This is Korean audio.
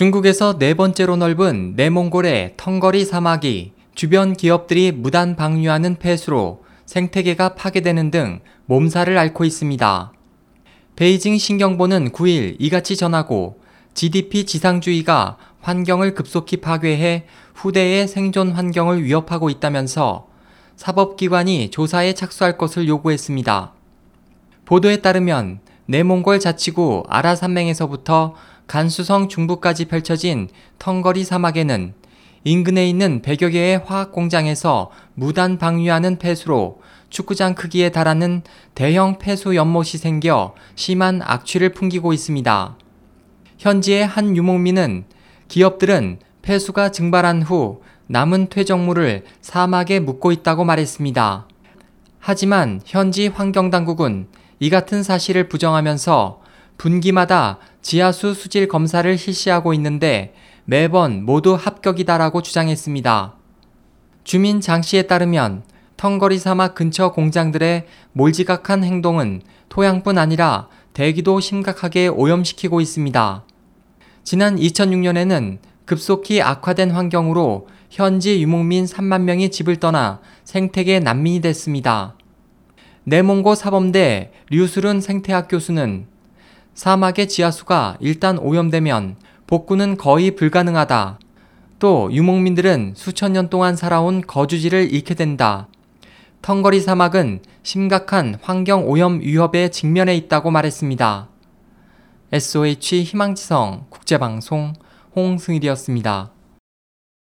중국에서 네 번째로 넓은 내몽골의 텅거리 사막이 주변 기업들이 무단 방류하는 폐수로 생태계가 파괴되는 등 몸살을 앓고 있습니다. 베이징 신경보는 9일 이같이 전하고 GDP 지상주의가 환경을 급속히 파괴해 후대의 생존 환경을 위협하고 있다면서 사법기관이 조사에 착수할 것을 요구했습니다. 보도에 따르면 내몽골 자치구 아라산맹에서부터 간수성 중부까지 펼쳐진 텅거리 사막에는 인근에 있는 100여 개의 화학 공장에서 무단 방류하는 폐수로 축구장 크기에 달하는 대형 폐수 연못이 생겨 심한 악취를 풍기고 있습니다. 현지의 한 유목민은 기업들은 폐수가 증발한 후 남은 퇴적물을 사막에 묻고 있다고 말했습니다. 하지만 현지 환경당국은 이 같은 사실을 부정하면서 분기마다 지하수 수질 검사를 실시하고 있는데 매번 모두 합격이다라고 주장했습니다. 주민 장 씨에 따르면 텅거리 사막 근처 공장들의 몰지각한 행동은 토양뿐 아니라 대기도 심각하게 오염시키고 있습니다. 지난 2006년에는 급속히 악화된 환경으로 현지 유목민 3만 명이 집을 떠나 생태계 난민이 됐습니다. 내몽고 사범대 류수른 생태학 교수는 사막의 지하수가 일단 오염되면 복구는 거의 불가능하다. 또 유목민들은 수천 년 동안 살아온 거주지를 잃게 된다. 텅거리 사막은 심각한 환경 오염 위협에 직면해 있다고 말했습니다. SOH 희망지성 국제방송 홍승일이었습니다.